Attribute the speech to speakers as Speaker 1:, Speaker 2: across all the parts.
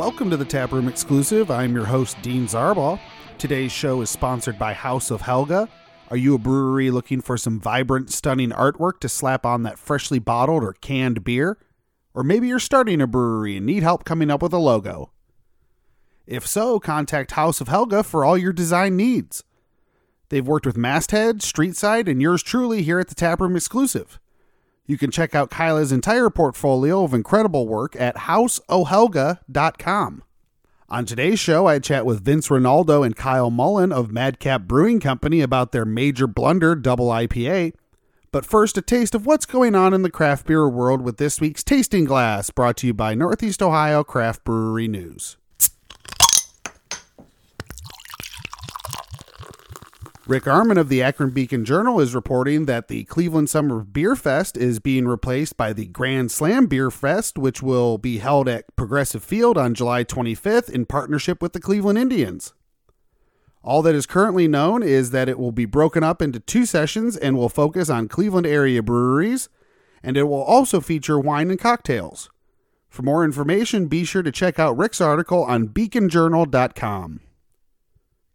Speaker 1: Welcome to the Taproom Exclusive. I'm your host, Dean Zarbaugh. Today's show is sponsored by House of Helga. Are you a brewery looking for some vibrant, stunning artwork to slap on that freshly bottled or canned beer? Or maybe you're starting a brewery and need help coming up with a logo. If so, contact House of Helga for all your design needs. They've worked with Masthead, Streetside, and yours truly here at the Taproom Exclusive. You can check out Kyla's entire portfolio of incredible work at houseohelga.com. On today's show, I chat with Vince Rinaldo and Kyle Mullen of Madcap Brewing Company about their Major Blunder Double IPA. But first, a taste of what's going on in the craft beer world with this week's Tasting Glass, brought to you by Northeast Ohio Craft Brewery News. Rick Armon of the Akron Beacon Journal is reporting that the Cleveland Summer Beer Fest is being replaced by the Grand Slam Beer Fest, which will be held at Progressive Field on July 25th in partnership with the Cleveland Indians. All that is currently known is that it will be broken up into two sessions and will focus on Cleveland area breweries, and it will also feature wine and cocktails. For more information, be sure to check out Rick's article on beaconjournal.com.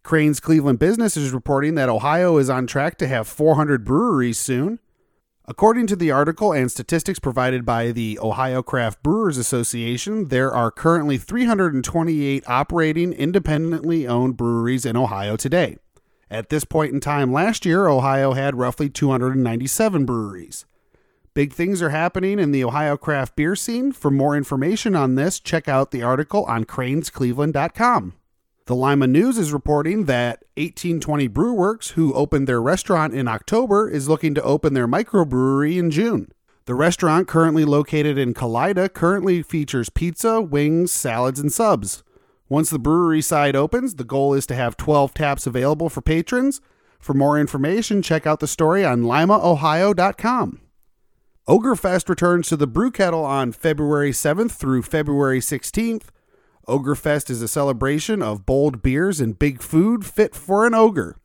Speaker 1: Crain's Cleveland Business is reporting that Ohio is on track to have 400 breweries soon. According to the article and statistics provided by the Ohio Craft Brewers Association, there are currently 328 operating independently owned breweries in Ohio today. At this point in time last year, Ohio had roughly 297 breweries. Big things are happening in the Ohio craft beer scene. For more information on this, check out the article on crainscleveland.com. The Lima News is reporting that 1820 Brewworks, who opened their restaurant in October, is looking to open their microbrewery in June. The restaurant, currently located in Kalida, currently features pizza, wings, salads, and subs. Once the brewery side opens, the goal is to have 12 taps available for patrons. For more information, check out the story on limaohio.com. Ogrefest returns to the Brew Kettle on February 7th through February 16th. Ogrefest is a celebration of bold beers and big food fit for an ogre.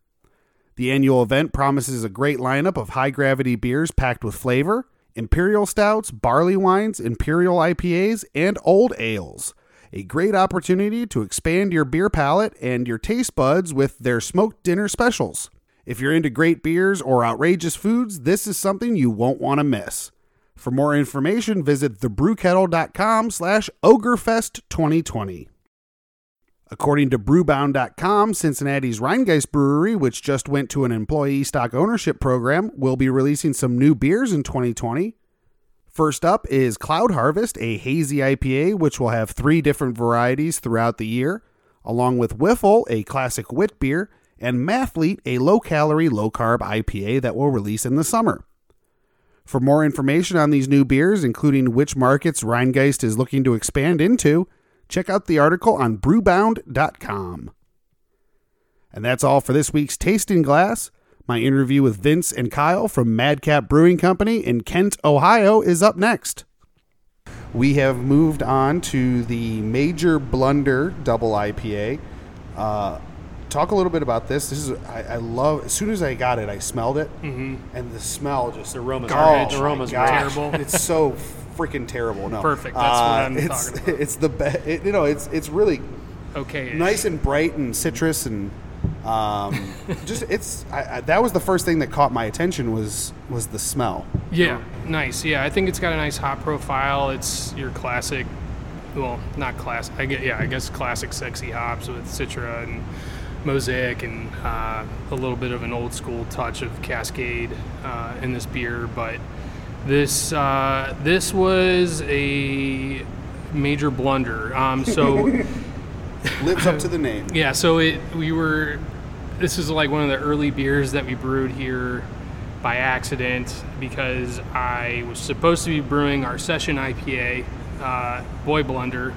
Speaker 1: The annual event promises a great lineup of high gravity beers packed with flavor, imperial stouts, barley wines, imperial IPAs, and old ales. A great opportunity to expand your beer palate and your taste buds with their smoked dinner specials. If you're into great beers or outrageous foods, this is something you won't want to miss. For more information, visit thebrewkettle.com slash ogrefest2020. According to brewbound.com, Cincinnati's Rhinegeist Brewery, which just went to an employee stock ownership program, will be releasing some new beers in 2020. First up is Cloud Harvest, a hazy IPA, which will have three different varieties throughout the year, along with Wiffle, a classic wit beer, and Mathlete, a low calorie, low carb IPA that will release in the summer. For more information on these new beers, including which markets Rhinegeist is looking to expand into, check out the article on brewbound.com. And that's all for this week's Tasting Glass. My interview with Vince and Kyle from Madcap Brewing Company in Kent, Ohio is up next. We have moved on to the Major Blunder Double IPA. Uh, talk a little bit about this. This is I, I love. As soon as I got it, I smelled it,
Speaker 2: Mm-hmm.
Speaker 1: and the smell just
Speaker 3: The aroma's
Speaker 2: Garbage.
Speaker 1: Oh,
Speaker 2: Aroma's
Speaker 1: my
Speaker 2: terrible.
Speaker 1: It's so freaking terrible. No,
Speaker 2: Perfect. That's what I'm
Speaker 1: it's,
Speaker 2: talking about.
Speaker 1: It's the best. It, you know, it's it's really
Speaker 2: Okay.
Speaker 1: nice and bright and citrus and um, just it's I, I, that was the first thing that caught my attention was was the smell.
Speaker 2: Yeah, nice. Yeah, I think it's got a nice hop profile. It's your classic, well, not class. I get yeah, I guess classic sexy hops with Citra and Mosaic and uh, a little bit of an old school touch of Cascade uh, in this beer. But this uh, this was a major blunder. Um, so.
Speaker 1: Lives up to the name.
Speaker 2: Yeah, so it we were this is like one of the early beers that we brewed here by accident because I was supposed to be brewing our session IPA, uh, Boy Blunder,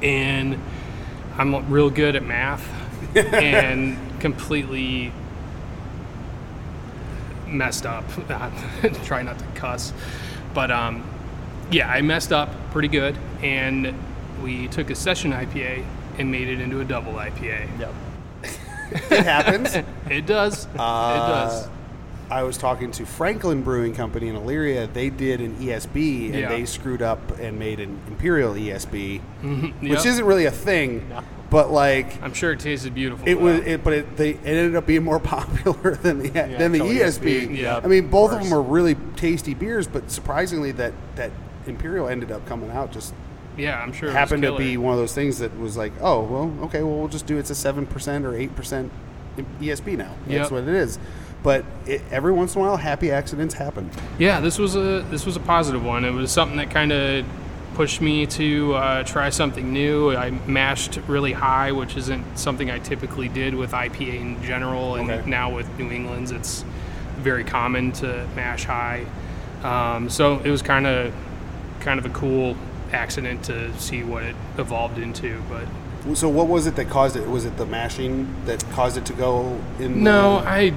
Speaker 2: and I'm real good at math and completely messed up. Try not to cuss, but um, yeah, I messed up pretty good, and we took a session IPA and made it into a double IPA.
Speaker 3: Yep.
Speaker 1: It happens.
Speaker 2: It does. it
Speaker 1: Uh,
Speaker 2: does.
Speaker 1: I was talking to Franklin Brewing Company in Elyria. They did an ESB and
Speaker 2: Yeah.
Speaker 1: they screwed up and made an Imperial ESB,
Speaker 2: Yep.
Speaker 1: which isn't really a thing, but like
Speaker 2: I'm sure it tasted beautiful.
Speaker 1: it was. It, but it, they it ended up being more popular than the than the ESB.
Speaker 3: ESB.
Speaker 2: Yeah.
Speaker 1: I mean, both of
Speaker 3: Worse.
Speaker 1: them are really tasty beers, but surprisingly, that that Imperial ended up coming out just
Speaker 2: yeah, I'm sure.
Speaker 1: happened to be one of those things that was like, oh well, okay, well we'll just do it's a seven percent or eight percent ESB now. That's
Speaker 2: Yep.
Speaker 1: what it is. But it, every once in a while, happy accidents happen.
Speaker 2: Yeah, this was a this was a positive one. It was something that kind of pushed me to uh, try something new. I mashed really high, which isn't something I typically did with IPA in general, and
Speaker 1: Okay.
Speaker 2: now with New England's, it's very common to mash high. Um, so it was kind of kind of a cool accident to see what it evolved into. But
Speaker 1: So what was it that caused it? Was it the mashing that caused it to go in?
Speaker 2: no,
Speaker 1: the-
Speaker 2: I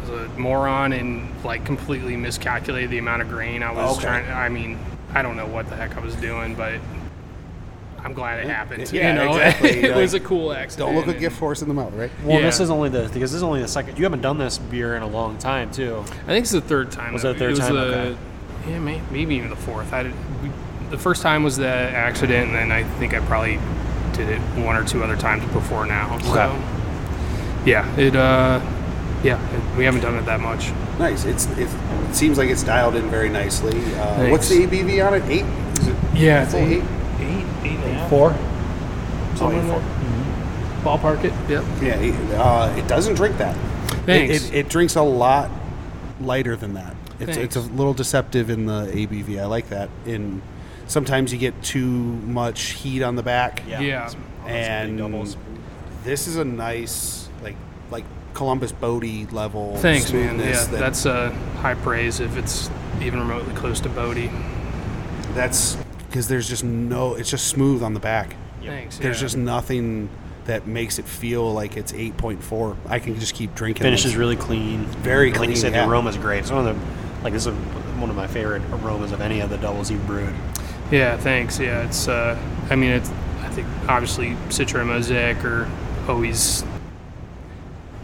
Speaker 2: was a moron and like completely miscalculated the amount of grain I was
Speaker 1: Okay.
Speaker 2: trying. I mean, I don't know what the heck I was doing, but I'm glad it happened.
Speaker 1: Yeah,
Speaker 2: you know,
Speaker 1: exactly.
Speaker 2: it was a cool accident.
Speaker 1: don't look a gift horse in the mouth, right?
Speaker 3: Well, this is only the because this is only the second. You haven't done this beer in a long time, too.
Speaker 2: I think it's the third time.
Speaker 3: Was
Speaker 2: that
Speaker 3: the third time?
Speaker 2: was the-
Speaker 3: Okay.
Speaker 2: Yeah, may, maybe even the fourth. I did, we, the first time was the accident, and then I think I probably did it one or two other times before now. So,
Speaker 3: Okay.
Speaker 2: yeah, it. Uh, yeah, we haven't done it that much.
Speaker 1: Nice. It's it, it seems like it's dialed in very nicely. Uh, what's the ABV on it? Eight. Is it
Speaker 2: Yeah,
Speaker 1: full eight?
Speaker 2: eight, eight and a half.
Speaker 3: Four.
Speaker 2: Something like that. Ballpark it. Yep.
Speaker 1: Yeah. Uh, it doesn't drink that.
Speaker 2: Thanks.
Speaker 1: It, it, it drinks a lot lighter than that. It's, it's a little deceptive in the ABV. I like that. In sometimes you get too much heat on the back.
Speaker 3: Yeah.
Speaker 2: Yeah.
Speaker 3: It's- oh,
Speaker 1: And this is a nice like like Columbus Bodhi level.
Speaker 2: Thanks, man. Yeah,
Speaker 1: that-
Speaker 2: that's uh, high praise if it's even remotely close to Bodhi.
Speaker 1: that's because there's just no. It's just smooth on the back.
Speaker 2: Thanks.
Speaker 1: There's
Speaker 2: yeah.
Speaker 1: just nothing that makes it feel like it's 8.4. I can just keep drinking.
Speaker 3: Finish
Speaker 1: this.
Speaker 3: is really clean.
Speaker 1: Very
Speaker 3: Like
Speaker 1: clean,
Speaker 3: you said,
Speaker 1: yeah.
Speaker 3: the aroma's great. It's one of the like this is one of my favorite aromas of any of the doubles you've brewed.
Speaker 2: Yeah, thanks. Yeah, it's. Uh, I mean, it's. I think obviously Citra and Mosaic are always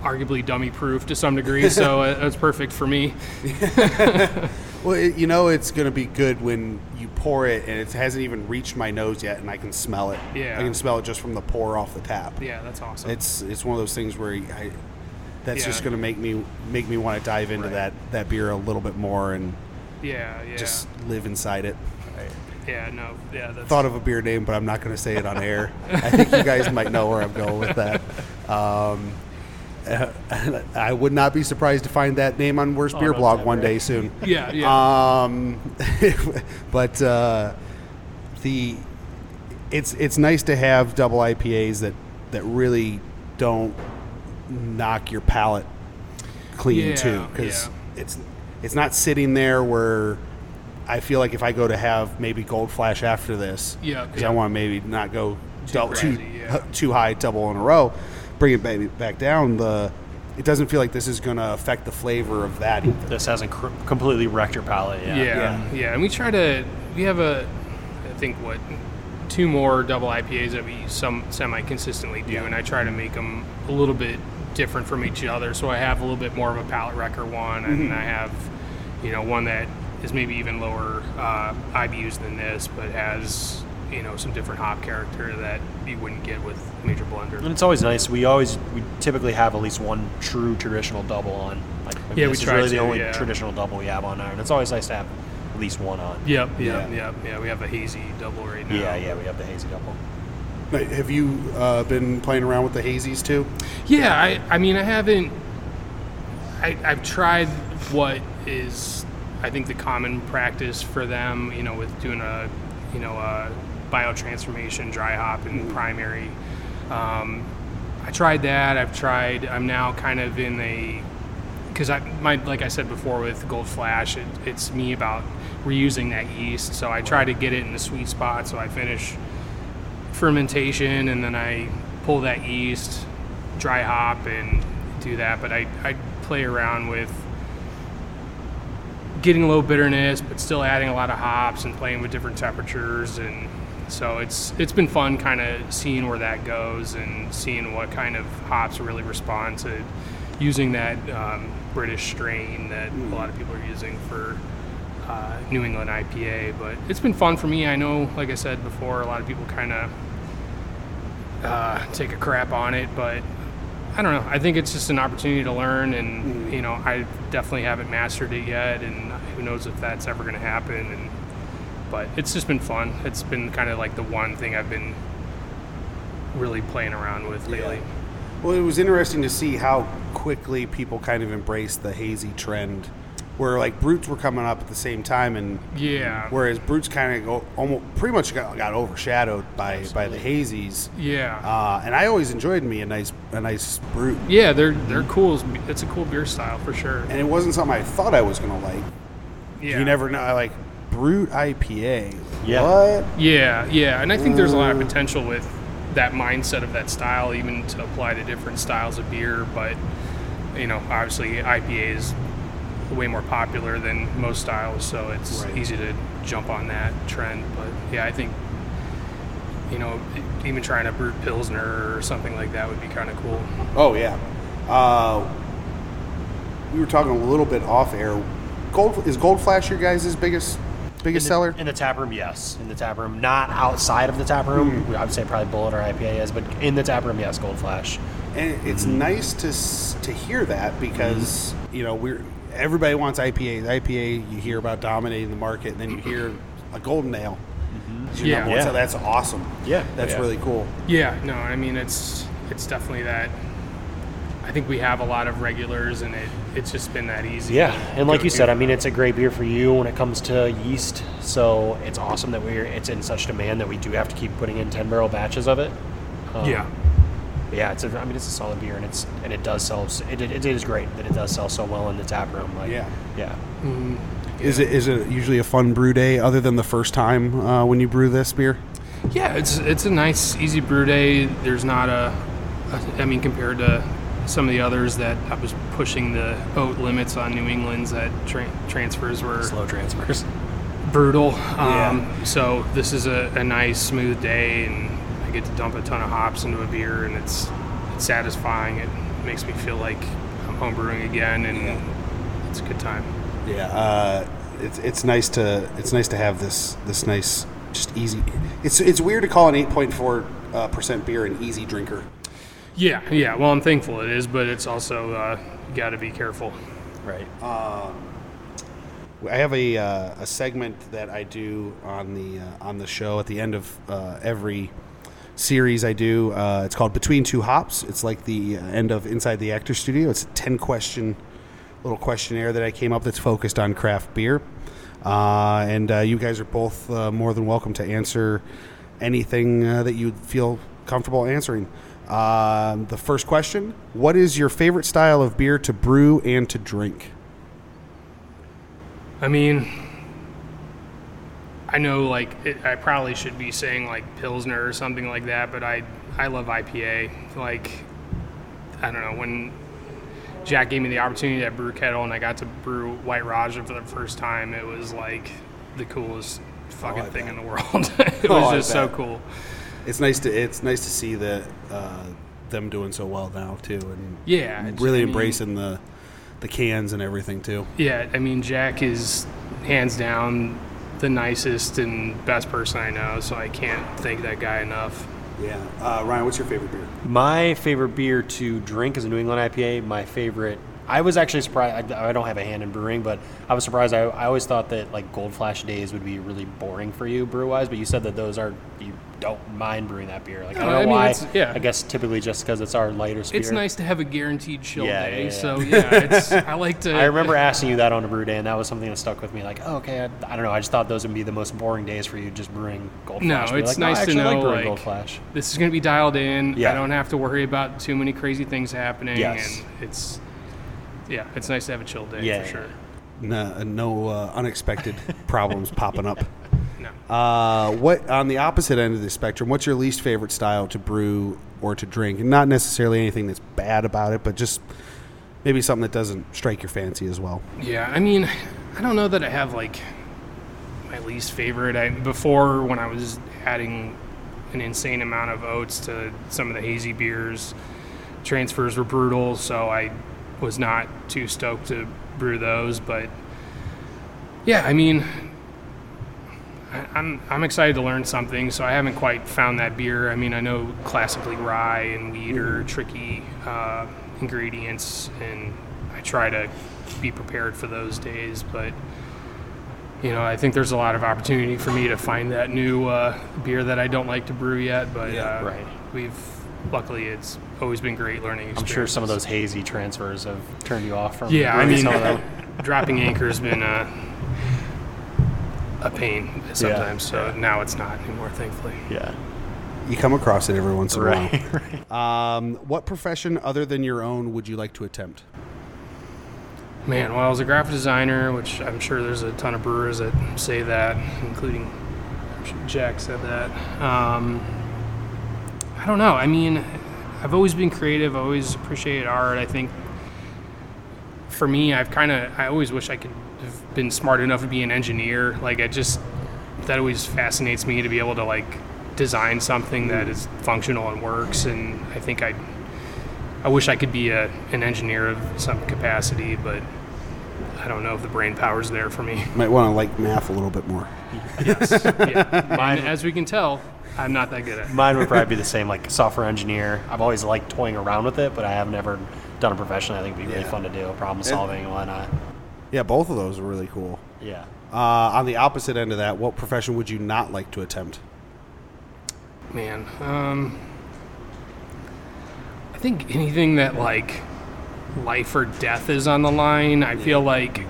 Speaker 2: arguably dummy proof to some degree, so uh, it's perfect for me.
Speaker 1: Well, it, you know it's going to be good when you pour it and it hasn't even reached my nose yet, and I can smell it.
Speaker 2: Yeah.
Speaker 1: I can smell it just from the pour off the tap.
Speaker 2: Yeah, that's awesome.
Speaker 1: It's it's one of those things where I, that's
Speaker 2: Yeah.
Speaker 1: just going to make me make me want to dive into
Speaker 2: Right.
Speaker 1: that that beer a little bit more and
Speaker 2: yeah, yeah,
Speaker 1: just live inside it.
Speaker 2: yeah. No, yeah. That's
Speaker 1: Thought of a beer name, but I'm not going to say it on air. I think you guys might know where I'm going with that. Um, uh, I would not be surprised to find that name on Worst
Speaker 3: Oh,
Speaker 1: Beer
Speaker 3: no,
Speaker 1: Blog one day soon.
Speaker 2: Yeah, yeah.
Speaker 1: Um, but uh, the it's it's nice to have double IPAs that that really don't knock your palate clean
Speaker 2: Yeah,
Speaker 1: too, because
Speaker 2: yeah.
Speaker 1: it's it's not sitting there where I feel like if I go to have maybe Gold Flash after this,
Speaker 2: Yeah,
Speaker 1: because
Speaker 2: yeah.
Speaker 1: I want to maybe not go too too,
Speaker 2: crazy, yeah.
Speaker 1: too high double in a row, bring it back back down. The it doesn't feel like this is going to affect the flavor of that either.
Speaker 3: This hasn't cr- completely wrecked your palate. Yeah.
Speaker 2: Yeah, yeah, and we try to. We have a, I think what, two more double IPAs that we some semi consistently do, and I try to make them a little bit different from each other. So I have a little bit more of a palate wrecker one, and I have, you know, one that is maybe even lower uh, IBUs than this, but has you know some different hop character that you wouldn't get with major blunder.
Speaker 3: And it's always nice. We always we typically have at least one true traditional double on. Like, I mean,
Speaker 2: Yeah, we
Speaker 3: this is
Speaker 2: try
Speaker 3: really
Speaker 2: to,
Speaker 3: the only
Speaker 2: yeah.
Speaker 3: traditional double we have on there, and it's always nice to have at least one on.
Speaker 2: Yep, yep,
Speaker 1: Yeah.
Speaker 2: yep, yeah. We have a hazy double right now.
Speaker 3: Yeah, yeah, we have the hazy double.
Speaker 1: Have you uh, been playing around with the hazies too?
Speaker 2: Yeah, I, I mean, I haven't. I, I've tried what is, I think, the common practice for them. You know, with doing a, you know, a biotransformation dry hop in primary. Um, I tried that. I've tried. I'm now kind of in a, because I my like I said before with Gold Flash, it, it's me about reusing that yeast. So I try to get it in the sweet spot. So I finish fermentation and then I pull that yeast, dry hop, and do that. But I, I play around with getting low bitterness, but still adding a lot of hops and playing with different temperatures. And so it's it's been fun kind of seeing where that goes and seeing what kind of hops really respond to using that um, British strain that a lot of people are using for uh, New England IPA. But it's been fun for me. I know, like I said before, a lot of people kind of uh, take a crap on it, but I don't know. I think it's just an opportunity to learn, and you know, I definitely haven't mastered it yet, and who knows if that's ever going to happen. And but it's just been fun. It's been kind of like the one thing I've been really playing around with lately.
Speaker 1: Well, it was interesting to see how quickly people kind of embraced the hazy trend, where like bruts were coming up at the same time, and
Speaker 2: Yeah.
Speaker 1: whereas bruts kind of go almost pretty much got, got overshadowed by by the hazies.
Speaker 2: Yeah.
Speaker 1: Uh, and I always enjoyed me a nice a nice brut,
Speaker 2: yeah, they're they're cool. It's a cool beer style for sure.
Speaker 1: and it wasn't something I thought I was gonna like.
Speaker 2: Yeah.
Speaker 1: You never know. I like brut IPA.
Speaker 3: Yeah.
Speaker 1: What?
Speaker 2: Yeah, yeah, and I think there's a lot of potential with that mindset of that style, even to apply to different styles of beer. But you know, obviously IPA is way more popular than most styles, so it's
Speaker 1: Right.
Speaker 2: easy to jump on that trend. But yeah, I think you know, even trying a brut pilsner or something like that would be kind of cool.
Speaker 1: Oh yeah. Uh, we were talking a little bit off air. Gold is Gold Flash your guys' biggest biggest
Speaker 3: in
Speaker 1: seller?
Speaker 3: in the tap room, yes. In the tap room, not outside of the tap room.
Speaker 1: Hmm.
Speaker 3: I would say probably Bullet or IPA is, but in the tap room, yes, Gold Flash.
Speaker 1: And it's hmm. nice to to hear that because hmm. you know we're everybody wants IPA. The IPA you hear about dominating the market, and then you hear a golden ale. is your
Speaker 2: Yeah.
Speaker 1: number one,
Speaker 3: Yeah.
Speaker 1: so that's awesome.
Speaker 3: Yeah,
Speaker 1: that's
Speaker 3: yeah.
Speaker 1: really cool.
Speaker 2: Yeah, no, I mean it's it's definitely that. I think we have a lot of regulars, and it it's just been that easy.
Speaker 3: Yeah, and like you said, I mean, it's a great beer for you when it comes to yeast. So it's awesome that we're it's in such demand that we do have to keep putting in ten barrel batches of it. Um,
Speaker 2: yeah,
Speaker 3: yeah, it's a, I mean, it's a solid beer, and it's and it does sell. It, it, it is great that it does sell so well in the tap room. Like,
Speaker 1: Yeah.
Speaker 3: yeah.
Speaker 1: Is it is it usually a fun brew day other than the first time uh, when you brew this beer?
Speaker 2: yeah, it's it's a nice easy brew day. There's not a, a I mean compared to some of the others that I was pushing the oat limits on New England's that tra- transfers were
Speaker 3: Slow transfers.
Speaker 2: brutal.
Speaker 1: Yeah.
Speaker 2: Um, So this is a, a nice, smooth day, and I get to dump a ton of hops into a beer, and it's it's satisfying. It makes me feel like I'm homebrewing again, and it's a good time.
Speaker 1: Yeah, uh, it's it's nice to it's nice to have this this nice just easy. It's it's weird to call an eight point four uh, percent beer an easy drinker.
Speaker 2: Yeah, yeah. Well, I'm thankful it is, but it's also uh, got to be careful.
Speaker 3: Right.
Speaker 1: I have a uh, a segment that I do on the uh, on the show at the end of uh, every series I do. Uh, it's called Between Two Hops. It's like the uh, end of Inside the Actor Studio. It's a ten question little questionnaire that I came up that's focused on craft beer. Uh, and uh, you guys are both uh, more than welcome to answer anything uh, that you feel comfortable answering. Um, the first question What is your favorite style of beer to brew and to drink?
Speaker 2: I mean, I know like it, I probably should be saying like pilsner or something like that, but I I love IPA. Like I don't know when Jack gave me the opportunity to Brew Kettle and I got to brew White Rajah for the first time. It was like the coolest fucking
Speaker 1: I
Speaker 2: thing
Speaker 1: bet.
Speaker 2: in the world. it
Speaker 1: Oh,
Speaker 2: was just so cool.
Speaker 1: It's nice to it's nice to see that uh, them doing so well now too, and
Speaker 2: Yeah, it's-
Speaker 1: really
Speaker 2: I mean-
Speaker 1: embracing the the cans and everything too.
Speaker 2: Yeah, I mean Jack is hands down the nicest and best person I know, so I can't thank that guy enough.
Speaker 1: Yeah, uh, Ryan, what's your favorite beer?
Speaker 3: My favorite beer to drink is a New England IPA. My favorite. I was actually surprised. I, I don't have a hand in brewing, but I was surprised. I, I always thought that like Gold Flash days would be really boring for you brew wise, but you said that those are you don't mind brewing that beer. Like I don't know
Speaker 2: I mean,
Speaker 3: why.
Speaker 2: yeah.
Speaker 3: I guess typically just because it's our lighter beer.
Speaker 2: It's nice to have a guaranteed chill
Speaker 3: Yeah,
Speaker 2: day.
Speaker 3: yeah, yeah.
Speaker 2: So yeah, it's I like to.
Speaker 3: I remember asking you that on a brew day, and that was something that stuck with me. Like, oh, okay, I, I don't know. I just thought those would be the most boring days for you, just brewing Gold
Speaker 2: No,
Speaker 3: Flash. But
Speaker 2: it's
Speaker 3: like,
Speaker 2: nice to
Speaker 3: like
Speaker 2: know, like,
Speaker 3: Gold Flash.
Speaker 2: This is going to be dialed in.
Speaker 3: Yeah.
Speaker 2: I don't have to worry about too many crazy things happening.
Speaker 3: Yes.
Speaker 2: And it's yeah, it's nice to have a chill day
Speaker 3: Yeah,
Speaker 2: for sure.
Speaker 1: No, no uh, unexpected problems popping up.
Speaker 2: No.
Speaker 1: Uh, what on the opposite end of the spectrum? What's your least favorite style to brew or to drink? And not necessarily anything that's bad about it, but just maybe something that doesn't strike your fancy as well.
Speaker 2: Yeah, I mean, I don't know that I have like my least favorite. I before when I was adding an insane amount of oats to some of the hazy beers, transfers were brutal. So I was not too stoked to brew those, but yeah, I mean, I- I'm I'm excited to learn something. So I haven't quite found that beer. I mean, I know classically rye and wheat are tricky uh, ingredients, and I try to be prepared for those days. But you know, I think there's a lot of opportunity for me to find that new uh, beer that I don't like to brew yet. But
Speaker 1: Yeah,
Speaker 2: uh,
Speaker 3: right.
Speaker 2: we've luckily it's always been great learning.
Speaker 3: I'm sure some of those hazy transfers have turned you off from.
Speaker 2: Yeah, I mean,
Speaker 3: some of
Speaker 2: dropping anchor's been a a pain sometimes. So now it's not anymore, thankfully.
Speaker 3: yeah.
Speaker 1: You come across it every once in a
Speaker 3: Right.
Speaker 1: while. Um, what profession other than your own would you like to attempt?
Speaker 2: Man, well, as a graphic designer, which I'm sure there's a ton of brewers that say that, including Jack said that. Um, I don't know. I mean, I've always been creative. I always appreciated art. I think for me, I've kind of I always wish I could have been smart enough to be an engineer. Like I just that always fascinates me to be able to like design something that is functional and works. And I think I I wish I could be a, an engineer of some capacity, but I don't know if the brain power's there for me.
Speaker 1: Might want to like math a little bit more.
Speaker 2: yeah. And as we can tell, I'm not that good at it.
Speaker 3: Mine would probably be the same, like software engineer. I've always liked toying around with it, but I have never done it professionally. I think it'd be really
Speaker 1: Yeah.
Speaker 3: fun to do, problem solving and whatnot.
Speaker 1: Yeah, both of those are really cool.
Speaker 3: Yeah.
Speaker 1: Uh, on the opposite end of that, what profession would you not like to attempt?
Speaker 2: Man, um, I think anything that like life or death is on the line, I feel like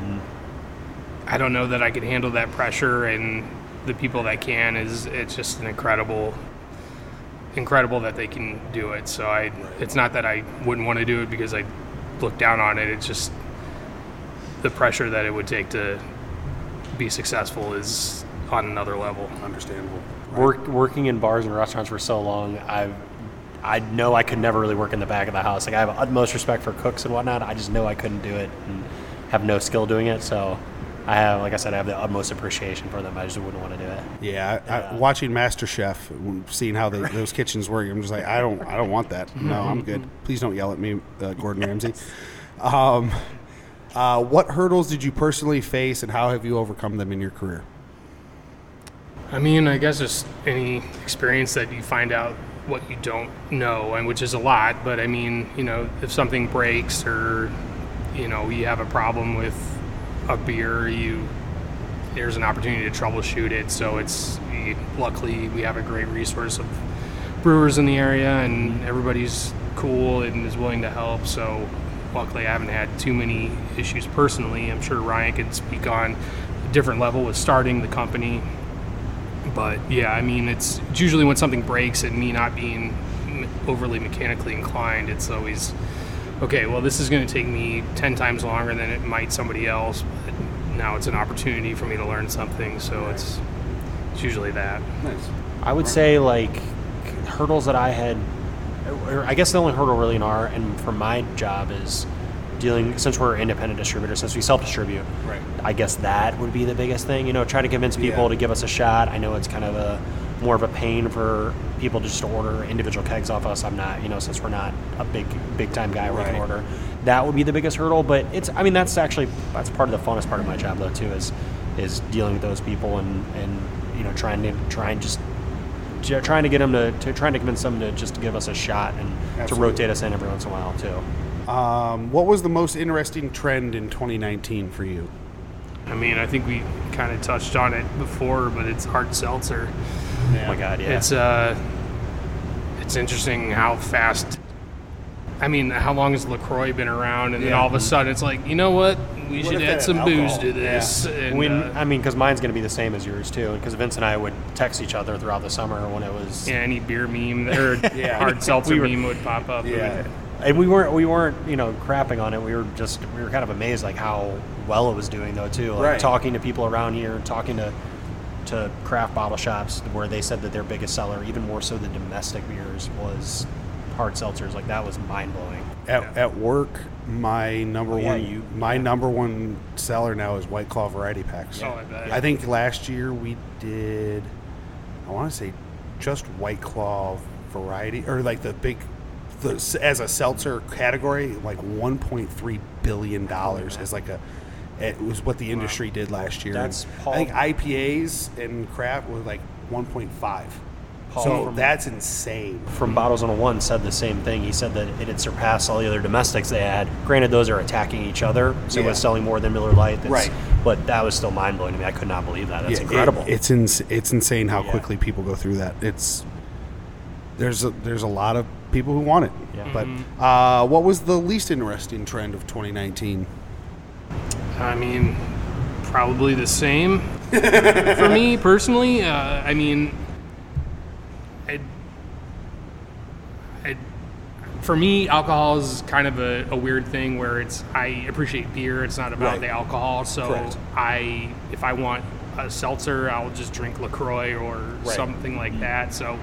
Speaker 2: I don't know that I could handle that pressure, and the people that can is it's just an incredible, incredible that they can do it. So I, it's not that I wouldn't want to do it because I look down on it. It's just the pressure that it would take to be successful is on another level.
Speaker 1: Understandable.
Speaker 3: Work, working in bars and restaurants for so long, i've I know I could never really work in the back of the house. Like I have utmost respect for cooks and whatnot. I just know I couldn't do it and have no skill doing it. So I have, like I said, I have the utmost appreciation for them. I just wouldn't want to do it.
Speaker 1: Yeah, I, I, watching MasterChef, seeing how they, those kitchens work, I'm just like, I don't, I don't want that. No, I'm good. Please don't yell at me, uh, Gordon Ramsay. Um, uh, what hurdles did you personally face, and how have you overcome them in your career?
Speaker 2: I mean, I guess just any experience that you find out what you don't know, and which is a lot. But I mean, you know, if something breaks or you know you have a problem with a beer, you there's an opportunity to troubleshoot it. So it's luckily we have a great resource of brewers in the area, and everybody's cool and is willing to help. So luckily, I haven't had too many issues personally. I'm sure Ryan could speak on a different level with starting the company but yeah, I mean, it's, it's usually when something breaks and me not being overly mechanically inclined, it's always okay. Well, this is going to take me ten times longer than it might somebody else. But now it's an opportunity for me to learn something, so it's it's usually that.
Speaker 1: Nice.
Speaker 3: I would say like hurdles that I had, or I guess the only hurdle really in our and for my job is dealing since we're independent distributors, since we self distribute.
Speaker 1: Right.
Speaker 3: I guess that would be the biggest thing. You know, try to convince people
Speaker 1: Yeah.
Speaker 3: to give us a shot. I know it's kind of a more of a pain for people just to just order individual kegs off us. I'm not, you know, since we're not a big big time guy where we can order. That would be the biggest hurdle. But it's, I mean, that's actually that's part of the funnest part of my job though too is is dealing with those people and and you know trying to try and just trying to get them to, to trying to convince them to just to give us a shot and to rotate us in every once in a while too.
Speaker 1: Um, what was the most interesting trend in 2019 for you?
Speaker 2: I mean, I think we kind of touched on it before, but it's hard seltzer.
Speaker 3: Oh my god, yeah.
Speaker 2: It's uh, it's interesting how fast. I mean, how long has Lacroix been around? And then all of a sudden, it's like, you know what? We
Speaker 1: What
Speaker 2: should add some
Speaker 1: had
Speaker 2: booze to this. And,
Speaker 3: when
Speaker 2: uh,
Speaker 3: I mean, because mine's going to be the same as yours too. Because Vince and I would text each other throughout the summer when it was,
Speaker 2: yeah, any beer meme or
Speaker 1: Yeah.
Speaker 2: hard seltzer
Speaker 3: We were-
Speaker 2: meme would pop up.
Speaker 1: Yeah.
Speaker 3: and we weren't we weren't you know crapping on it. We were just we were kind of amazed like how well it was doing though too. Like
Speaker 1: Right.
Speaker 3: talking to people around here, talking to to craft bottle shops where they said that their biggest seller, even more so than domestic beers, was hard seltzers. Like that was mind blowing.
Speaker 1: At, at work, my number
Speaker 3: Oh, yeah,
Speaker 1: one,
Speaker 3: you-
Speaker 1: my
Speaker 3: yeah.
Speaker 1: number one seller now is White Claw variety packs.
Speaker 2: Oh, I bet.
Speaker 1: I think last year we did, I want to say, just White Claw variety or like the big, the, as a seltzer category, like 1.3 billion dollars oh, as like a it was what the industry did last year.
Speaker 3: That's Paul-
Speaker 1: I think IPAs and craft were like 1.5.
Speaker 3: Paul
Speaker 1: So
Speaker 3: from-
Speaker 1: that's insane.
Speaker 3: from Bottles on a One said the same thing. He said that it had surpassed all the other domestics they had. Granted, those are attacking each other, so it was selling more than Miller Lite. That's-
Speaker 1: Right.
Speaker 3: But that was still mind blowing to me. I could not believe that. That's
Speaker 1: Yeah, it-
Speaker 3: incredible.
Speaker 1: it's ins- it's insane how
Speaker 3: Yeah.
Speaker 1: quickly people go through that. It's there's a, there's a lot of people who want it.
Speaker 3: Yeah.
Speaker 1: But uh, what was the least interesting trend of 2019?
Speaker 2: I mean, probably the same for me personally. Uh, I mean, I, I, for me, alcohol is kind of a, a weird thing where it's I appreciate beer. It's not about
Speaker 1: Right.
Speaker 2: the alcohol. So
Speaker 1: Correct.
Speaker 2: I, if I want a seltzer, I'll just drink Lacroix or
Speaker 1: Right.
Speaker 2: something like that. So,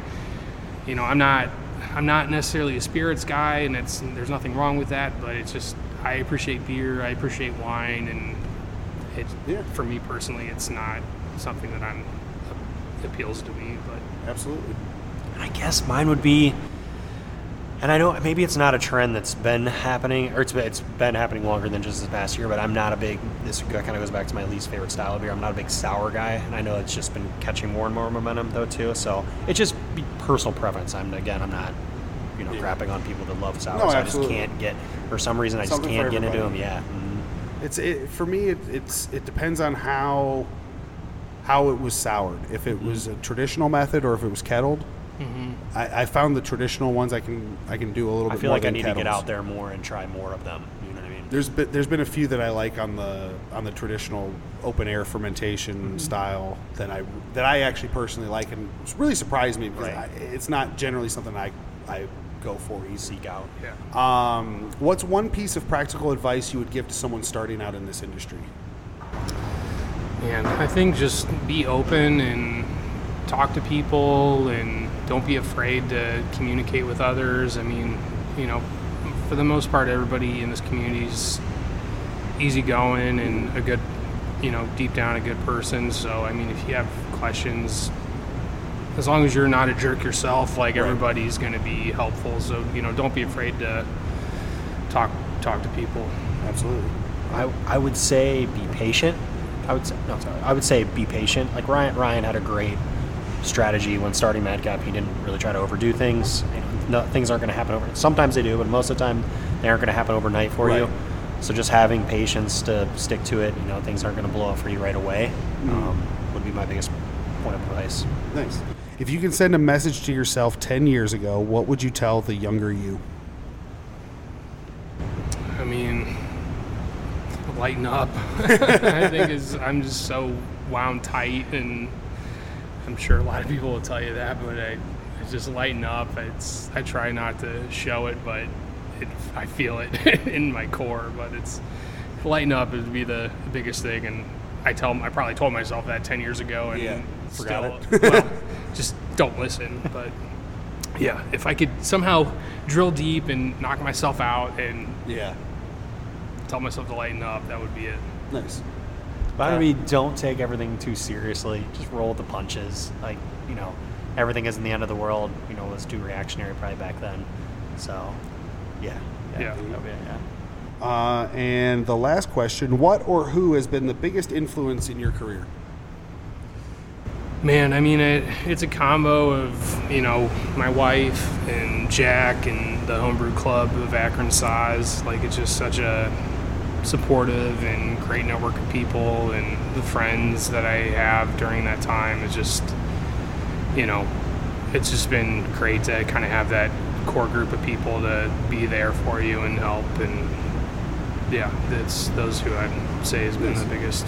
Speaker 2: you know, I'm not. I'm not necessarily a spirits guy, and it's there's nothing wrong with that. But it's just I appreciate beer, I appreciate wine, and it
Speaker 1: Yeah.
Speaker 2: for me personally, it's not something that I'm appeals to me. But
Speaker 1: Absolutely.
Speaker 3: I guess mine would be, and I know maybe it's not a trend that's been happening, or it's been, it's been happening longer than just this past year. But I'm not a big. This kind of goes back to my least favorite style of beer. I'm not a big sour guy, and I know it's just been catching more and more momentum though too. So it's just personal preference. I'm again, I'm not, you know,
Speaker 1: Yeah.
Speaker 3: crapping on people that love sours.
Speaker 1: No,
Speaker 3: I just can't get for some reason. I just
Speaker 1: Something
Speaker 3: can't get into them. Yeah. Mm.
Speaker 1: It's it, for me. It, it's it depends on how how it was soured. If it was a traditional method or if it was kettled. I, I found the traditional ones I can I can do a little bit more.
Speaker 3: I
Speaker 1: bit
Speaker 3: feel like I need to get out there more and try more of them. You know what I mean?
Speaker 1: There's been, there's been a few that I like on the on the traditional open air fermentation
Speaker 3: Mm-hmm.
Speaker 1: style that I that I actually personally like and really surprised me because
Speaker 3: Right.
Speaker 1: I, it's not generally something I I go for easy.
Speaker 3: Seek out.
Speaker 2: yeah,
Speaker 1: Um, what's one piece of practical advice you would give to someone starting out in this industry?
Speaker 2: and I think just be open and talk to people, and don't be afraid to communicate with others. I mean, you know, for the most part, everybody in this community is easygoing and a good, you know, deep down a good person. So I mean, if you have questions, as long as you're not a jerk yourself, like
Speaker 1: Right.
Speaker 2: everybody's going to be helpful. So you know, don't be afraid to talk talk to people.
Speaker 1: Absolutely.
Speaker 3: I, I would say be patient. I would say, no, sorry. I would say be patient. Like Ryan, Ryan had a great strategy when starting Madcap. He didn't really try to overdo things. You know, no, things aren't going to happen over. Sometimes they do, but most of the time they aren't going to happen overnight for
Speaker 1: Right.
Speaker 3: you. So just having patience to stick to it. You know, things aren't going to blow up for you right away. Um, would be my biggest point of advice.
Speaker 1: Nice. If you can send a message to yourself 10 years ago, what would you tell the younger you?
Speaker 2: I mean, lighten up. I think is I'm just so wound tight, and I'm sure a lot of people will tell you that, but I, I just lighten up. It's I try not to show it, but it, I feel it in my core. But it's lighten up would be the biggest thing, and I tell I probably told myself that ten years ago, and
Speaker 1: Yeah,
Speaker 3: forgot
Speaker 2: still, well, just don't listen. But yeah, if I could somehow drill deep and knock myself out and
Speaker 1: Yeah.
Speaker 2: tell myself to lighten up, that would be it.
Speaker 1: Nice.
Speaker 3: But I mean, don't take everything too seriously. Just roll with the punches. Like, you know, everything isn't the end of the world. You know, it was too reactionary probably back then. So, yeah.
Speaker 2: Yeah.
Speaker 3: that'd yeah.
Speaker 1: Uh, and the last question What or who has been the biggest influence in your career?
Speaker 2: Man, I mean, it, it's a combo of, you know, my wife and Jack and the homebrew club of Akron size. Like, it's just such a supportive and great network of people and the friends that I have during that time. It's just, you know, it's just been great to kind of have that core group of people to be there for you and help. And yeah, it's those who I'd say has been the biggest.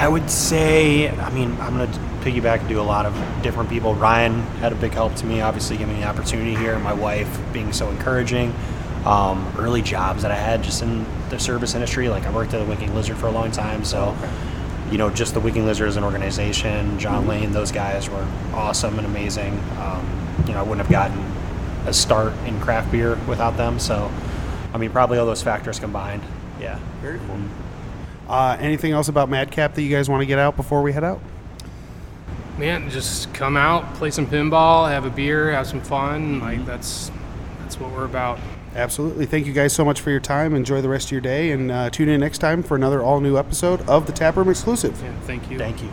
Speaker 3: I would say, I mean, I'm going to piggyback and do a lot of different people. Ryan had a big help to me, obviously, giving me the opportunity here. My wife being so encouraging. Um, early jobs that I had just in the service industry. Like, I worked at the Winking Lizard for a long time. So, you know, just the Winking Lizard as an organization, John Lane, those guys were awesome and amazing. Um, you know, I wouldn't have gotten a start in craft beer without them. So, I mean, probably all those factors combined. Yeah.
Speaker 1: Very cool. Uh, anything else about Madcap that you guys want to get out before we head out?
Speaker 2: Man, just come out, play some pinball, have a beer, have some fun. Like that's That's what we're about.
Speaker 1: Absolutely. Thank you guys so much for your time. Enjoy the rest of your day and uh, tune in next time for another all new episode of the Taproom Exclusive.
Speaker 2: Yeah, thank you.
Speaker 3: Thank you.